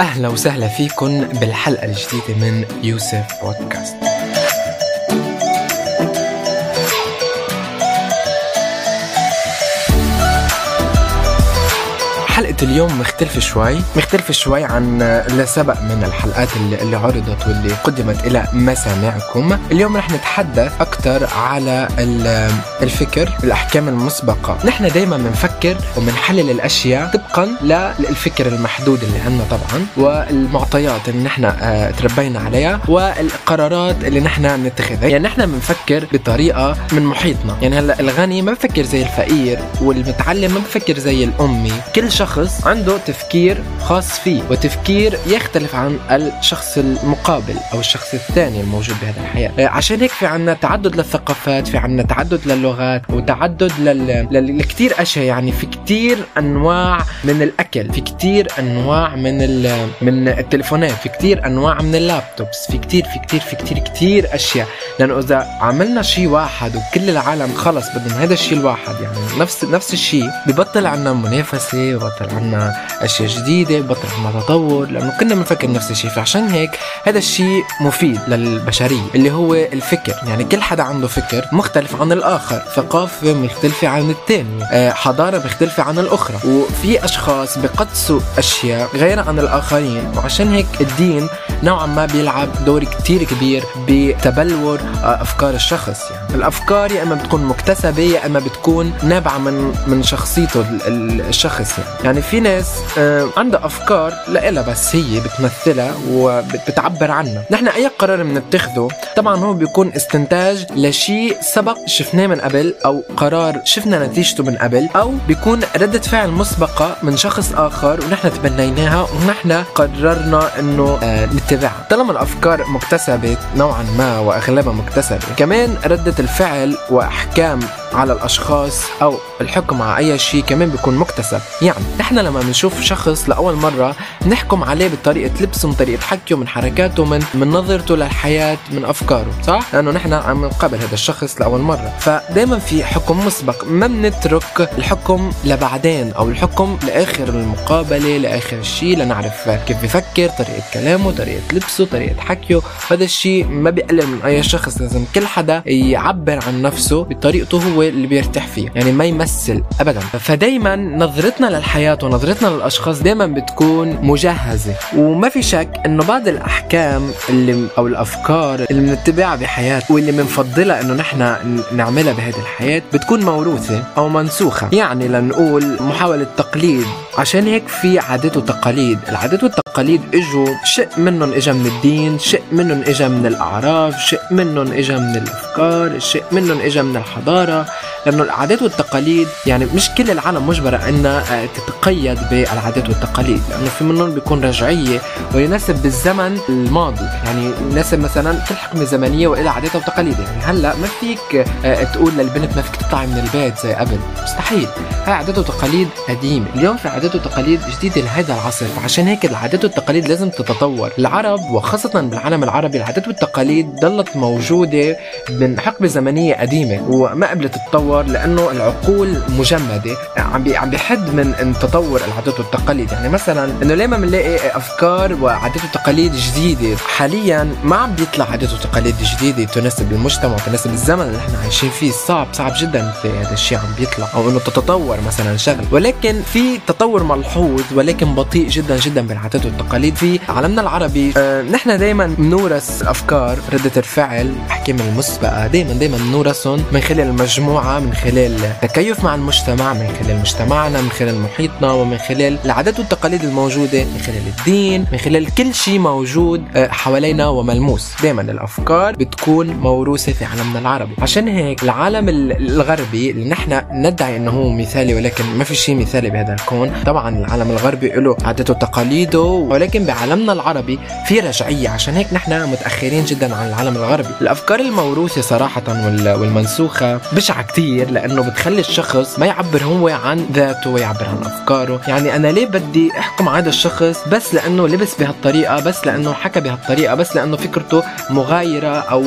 أهلا وسهلا فيكم بالحلقة الجديدة من يوسف بودكاست. حلقة اليوم مختلفة شوي مختلفة شوي عن اللي سبق من الحلقات اللي, اللي عرضت واللي قدمت إلى مسامعكم. اليوم رح نتحدث أكثر على الفكر الأحكام المسبقة. نحن دايما بنفكر وبنحلل الأشياء طبقا للفكر المحدود اللي عندنا طبعا والمعطيات اللي نحن آه، تربينا عليها والقرارات اللي نحن بنتخذها يعني نحن بنفكر بطريقة من محيطنا. يعني هلأ الغني ما بفكر زي الفقير والمتعلم ما بفكر زي الأمي. كل شخص شخص عنده تفكير خاص فيه وتفكير يختلف عن الشخص المقابل أو الشخص الثاني الموجود بهذه الحياة. آه، عشان هيك في عنا تعدد للثقافات في عنا تعدد للغات وتعدد لل... لكثير أشياء. يعني في كثير أنواع من الأكل في كثير أنواع من ال... من التليفونات في كثير أنواع من اللابتوبس في كثير في كثير في كثير كثير أشياء. لأنه إذا عملنا شيء واحد وكل العالم خلص بدهم هذا الشيء الواحد يعني نفس نفس الشيء ببطل عنا منافسة ببطل بطل عنا أشياء جديدة بطل عنا تطور لأنه كنا بنفكر نفس الشيء. فعشان هيك هذا الشيء مفيد للبشرية اللي هو الفكر. يعني كل حدا عنده فكر مختلف عن الآخر. ثقافة مختلفة عن الثاني آه، حضارة مختلفة عن الأخرى. وفي أشخاص بقدسوا أشياء غير عن الآخرين. وعشان هيك الدين نوعا ما بيلعب دور كتير كبير بتبلور آه، أفكار الشخص. يعني الأفكار يا إما بتكون مكتسبة يا إما بتكون نابعة من من شخصيته الشخص. يعني يعني في ناس آه، عندها أفكار لإلها بس هي بتمثلها وبتعبر عنها. نحن أي قرار بنتخذه طبعا هو بيكون استنتاج لشيء سبق شفناه من قبل أو قرار شفنا نتيجته من قبل أو بيكون ردة فعل مسبقة من شخص آخر ونحن تبنيناها ونحن قررنا إنه نتبعها طالما الأفكار مكتسبة نوعا ما وأغلبها مكتسبة كمان ردة الفعل وأحكام على الأشخاص أو الحكم على أي شيء كمان بيكون مكتسب. يعني نحن لما بنشوف شخص لأول مرة نحكم عليه بطريقة لبسه من طريقة حكيه من حركاته من من نظرته للحياة من أفكاره صح؟ لأنه نحن عم نقابل هذا الشخص لأول مرة. فدائما في حكم مسبق. ما بنترك الحكم لبعدين أو الحكم لآخر المقابلة لآخر الشيء لنعرف كيف بفكر طريقة كلامه طريقة لبسه طريقة حكيه. هذا الشيء ما بيقلل من أي شخص. لازم كل حدا يعبر عن نفسه بطريقته هو اللي بيرتاح فيه يعني ما يمثل ابدا. فدايما نظرتنا للحياة ونظرتنا للأشخاص دايما بتكون مجهزة. وما في شك إنه بعض الأحكام اللي أو الأفكار اللي بنتبعها بحياتنا واللي بنفضلها إنه نحن نعملها بهذه الحياة بتكون موروثة أو منسوخة. يعني لنقول محاولة تقليد. عشان هيك في عادات وتقاليد. العادات والتقاليد إجوا شيء منهم اجى من الدين شيء منهم اجى من الأعراف شيء منهم اجى من الأفكار شيء منهم اجى من الحضارة. لأنه العادات والتقاليد يعني مش كل العالم مجبرة إنها آه، تتقيد بالعادات والتقاليد. لأنه في منهم بيكون رجعية ويناسب بالزمن الماضي. يعني يناسب مثلا كل حقبه زمنية وإلها عاداتها وتقاليدها. يعني هلأ ما فيك آه، تقول للبنت ما فيك تطلعي من البيت زي قبل. مستحيل. هاي عادات وتقاليد قديمة. اليوم في عادات وتقاليد جديدة لهذا العصر. فعشان هيك العادات والتقاليد لازم تتطور. العرب وخاصة بالعالم العربي العادات والتقاليد ضلت موجودة من حقبة زمنية قديمة. وما قبلت تتطور لأنه العقول مجمدة. عم عم بيحد من تطور العادات والتقاليد. يعني مثلا إنه ليه ما بنلاقي أفكار وعادات وتقاليد جديدة؟ حاليا ما عم بيطلع عادات وتقاليد جديدة تناسب المجتمع وتناسب الزمن اللي إحنا عايشين فيه. صعب صعب جدا تلاقي هذا الشيء عم بيطلع. أو إنه تتطور مثلا شغل. ولكن في تطور ملحوظ ولكن بطيء جدا جدا بالعادات والتقاليد في عالمنا العربي. آه نحن دائما بنورث أفكار ردة الفعل احكام المسبقة. دائما دائما بنورثهم من خلال المجموعه من خلال التكيف مع المجتمع من خلال مجتمعنا من خلال محيطنا ومن خلال العادات والتقاليد الموجودة من خلال الدين من خلال كل شيء موجود آه، حوالينا وملموس. دائما الأفكار بتكون موروثة في عالمنا العربي. عشان هيك العالم الغربي اللي نحن ندعي إنه هو مثالي ولكن ما في شيء مثالي بهذا الكون. طبعا العالم الغربي له عاداته وتقاليده ولكن بعالمنا العربي في رجعية. عشان هيك نحن متأخرين جدا عن العالم الغربي. الأفكار الموروثة صراحة والمنسوخة بشعة. كتير لأنه بتخلي الشخص ما يعبر هو عن ذاته ويعبر عن أفكاره. يعني أنا ليه بدي أحكم على هذا الشخص بس لأنه لبس بهالطريقة بس لأنه حكى بهالطريقة بس لأنه فكرته مغايرة أو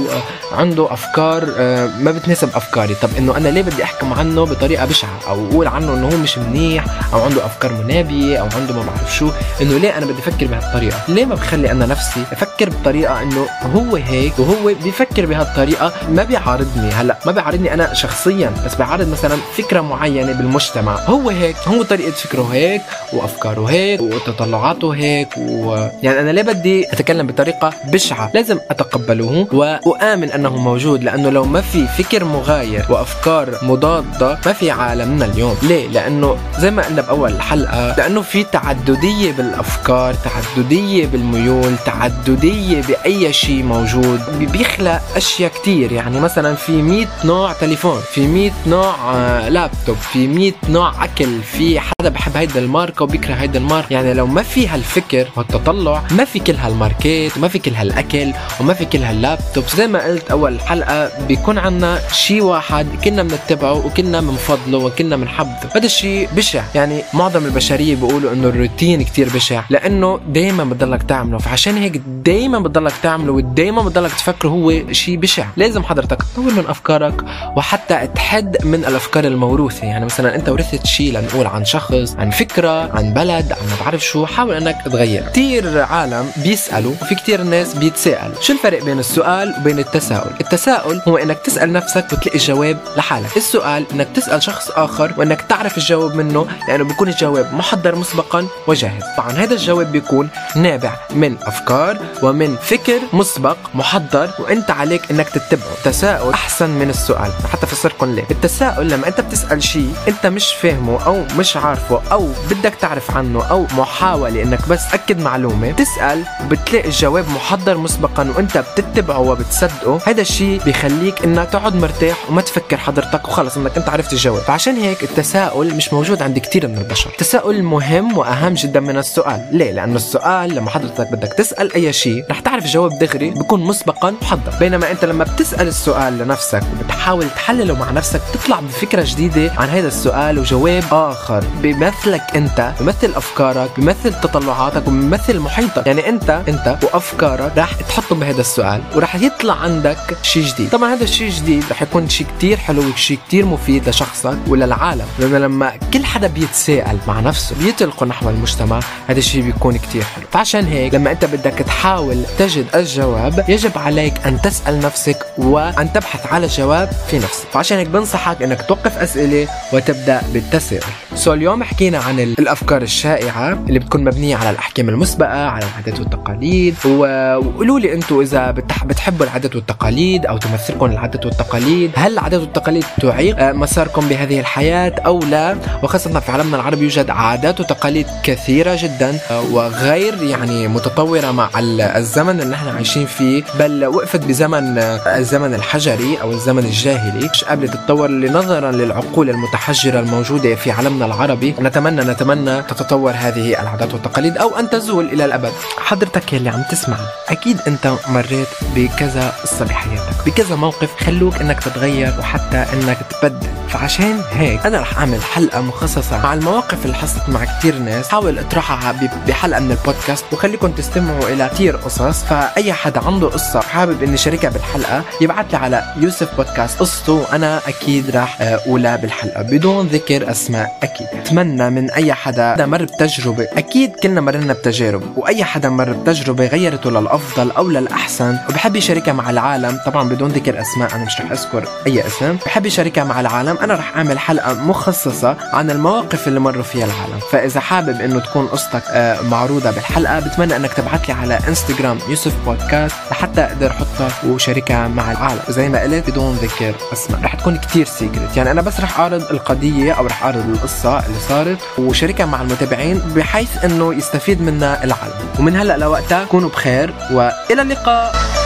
عنده أفكار آه، ما بتناسب أفكاري. طب إنه أنا ليه بدي أحكم عنه بطريقة بشعة أو أقول عنه إنه هو مش منيح أو عنده أفكار منابية أو عنده ما بعرف شو؟ إنه ليه أنا بدي أفكر بهالطريقة؟ ليه ما بخلي أنا نفسي أفكر بطريقة إنه هو هيك وهو بيفكر بهالطريقة؟ ما بيعارضني هلأ ما بيعارضني أنا شخصيا بس بيعارض مثلا فكرة معينة بالمجتمع. هو هيك هو طريقة فكره هيك وأفكاره هيك وتطلعاته هيك و... يعني أنا ليه بدي أتكلم بطريقة بشعة؟ لازم اتقبله واؤمن أنه موجود لأنه لو ما في فكر مغاير وأفكار مضادة ما في عالمنا اليوم. ليه؟ لأنه زي ما قلنا بأول حلقة لأنه في تعددية بالأفكار تعددية بالميول تعددية بأي شيء موجود. بيخلق أشياء كتير. يعني مثلا في 100 نوع تليفون. في 100 نوع آه، لابتوب في 100 نوع أكل في حدا بحب هيدا الماركة وبيكره هيدا الماركة. يعني لو ما في هالفكر والتطلع ما في كل هالماركات وما في كل هالأكل وما في كل هاللابتوب. زي ما قلت أول حلقة بيكون عنا شيء واحد كنا بنتبعه وكنا بنفضله وكنا بنحبه. هذا الشيء بشع. يعني معظم البشرية بيقولوا إنه الروتين كتير بشع لأنه دائما بتضلك تعمله. فعشان هيك دائما بتضلك تعمله ودائما بتضلك تفكره هو شيء بشع. لازم حضرتك تطور من أفكارك وحتى تحد من الأفكار الموروثة. يعني مثلا أنت ورثت شيء لنقول عن شخص عن فكرة عن بلد عن ما بعرف شو حاول إنك تغير. كثير عالم بيسألوا وفي كثير ناس بيتساءلوا. شو الفرق بين السؤال وبين التساؤل؟ التساؤل هو إنك تسأل نفسك وتلاقي الجواب لحالك. السؤال إنك تسأل شخص آخر وإنك تعرف الجواب منه لأنه بيكون الجواب محضر مسبقا وجاهز. طبعا هذا الجواب بيكون نابع من أفكار ومن فكر مسبق محضر وأنت عليك إنك تتبعه. التساؤل أحسن من السؤال. حتى فسركم ليه التساؤل لما أنت بتسأل شيء أنت مش فاهمه أو مش عارفه أو بدك تعرف عنه أو محاولة إنك بس تأكد معلومة بتسأل وبتلاقي الجواب محضر مسبقا وأنت بتتبعه وبتصدقه. هذا الشيء بيخليك إنك تقعد مرتاح وما تفكر حضرتك وخلص إنك أنت عرفت الجواب. فعشان هيك التساؤل مش موجود عند كثير من البشر. التساؤل مهم وأهم جدا من السؤال. ليه؟ لأنه السؤال لما حضرتك بدك تسأل أي شيء رح تعرف جواب دغري بيكون مسبقا محضر. بينما أنت لما بتسأل السؤال لنفسك وبتحاول تحلله مع نفسك تطلع بفكرة جديدة عن هذا السؤال وجواب آخر. بيمثلك أنت بيمثل أفكارك بيمثل تطلعاتك وبيمثل محيطك. يعني أنت أنت وأفكارك رح تحطهم بهذا السؤال ورح يطلع عندك شيء جديد. طبعا هذا الشيء الجديد رح يكون شيء كتير حلو وشيء كتير مفيد لشخصك وللعالم. لأنه لما كل حدا بيتساءل مع نفسه بيطلقوا نحو المجتمع هذا الشيء بيكون كتير حلو. فعشان هيك لما أنت بدك تحاول تجد الجواب يجب عليك أن تسأل نفسك وأن تبحث على الجواب في نفسك. فعشان هيك بنصحك إنك توقف أسئلة وتبدأ بالتساؤل سو اليوم حكينا عن الأفكار الشائعة اللي بتكون مبنية على الأحكام المسبقة على العادات والتقاليد. وقولوا لي أنتم إذا بتحبوا العادات والتقاليد أو تمثلكم العادات والتقاليد هل العادات والتقاليد تعيق آه، مساركم بهذه الحياة أو لا؟ وخاصة في عالمنا العربي يوجد عادات وتقاليد كثيرة جدا آه، وغير يعني متطورة مع الزمن اللي نحن عايشين فيه. بل وقفت بزمن آه، الزمن الحجري أو الزمن الجاهلي. قبل تتطور نظرا للعقول المتحجرة الموجودة في عالمنا العربي. نتمنى نتمنى تتطور هذه العادات والتقاليد أو أن تزول إلى الأبد. حضرتك يلي عم تسمع أكيد أنت مريت بكذا قصه بحياتك بكذا موقف خلوك إنك تتغير وحتى إنك تبدل فعشان هيك أنا رح أعمل حلقة مخصصة مع المواقف اللي حصلت مع كتير ناس. حاول اطرحها بحلقة من البودكاست وخليكم تستمعوا إلى كتير قصص. فأي حدا عنده قصة حابب اني شاركها بالحلقة يبعث لي على يوسف بودكاست. قصته وأنا أكيد راح أقولها بالحلقة بدون ذكر أسماء أكيد. أتمنى من أي حدا مر بتجربة أكيد كلنا مرنا بتجارب. وأي حدا مر بتجربة غيرته للأفضل أو للأحسن وبحب يشاركها مع العالم. طبعا بدون ذكر أسماء أنا مش رح أذكر أي اسم. بحب يشاركها مع العالم. أنا رح أعمل حلقة مخصصة عن المواقف اللي مروا فيها العالم. فإذا حابب إنه تكون قصتك آه، معروضة بالحلقة بتمنى إنك تبعت لي على انستغرام يوسف بودكاست لحتى أقدر أحطها وشاركها مع العالم. زي ما قلت بدون ذكر أسماء. رح تكون كتير سيكرت يعني أنا بس رح أعرض القضية أو رح أعرض القصة اللي صارت وشاركها مع المتابعين بحيث إنه يستفيد منها العالم. ومن هلأ لوقتها كونوا بخير وإلى اللقاء.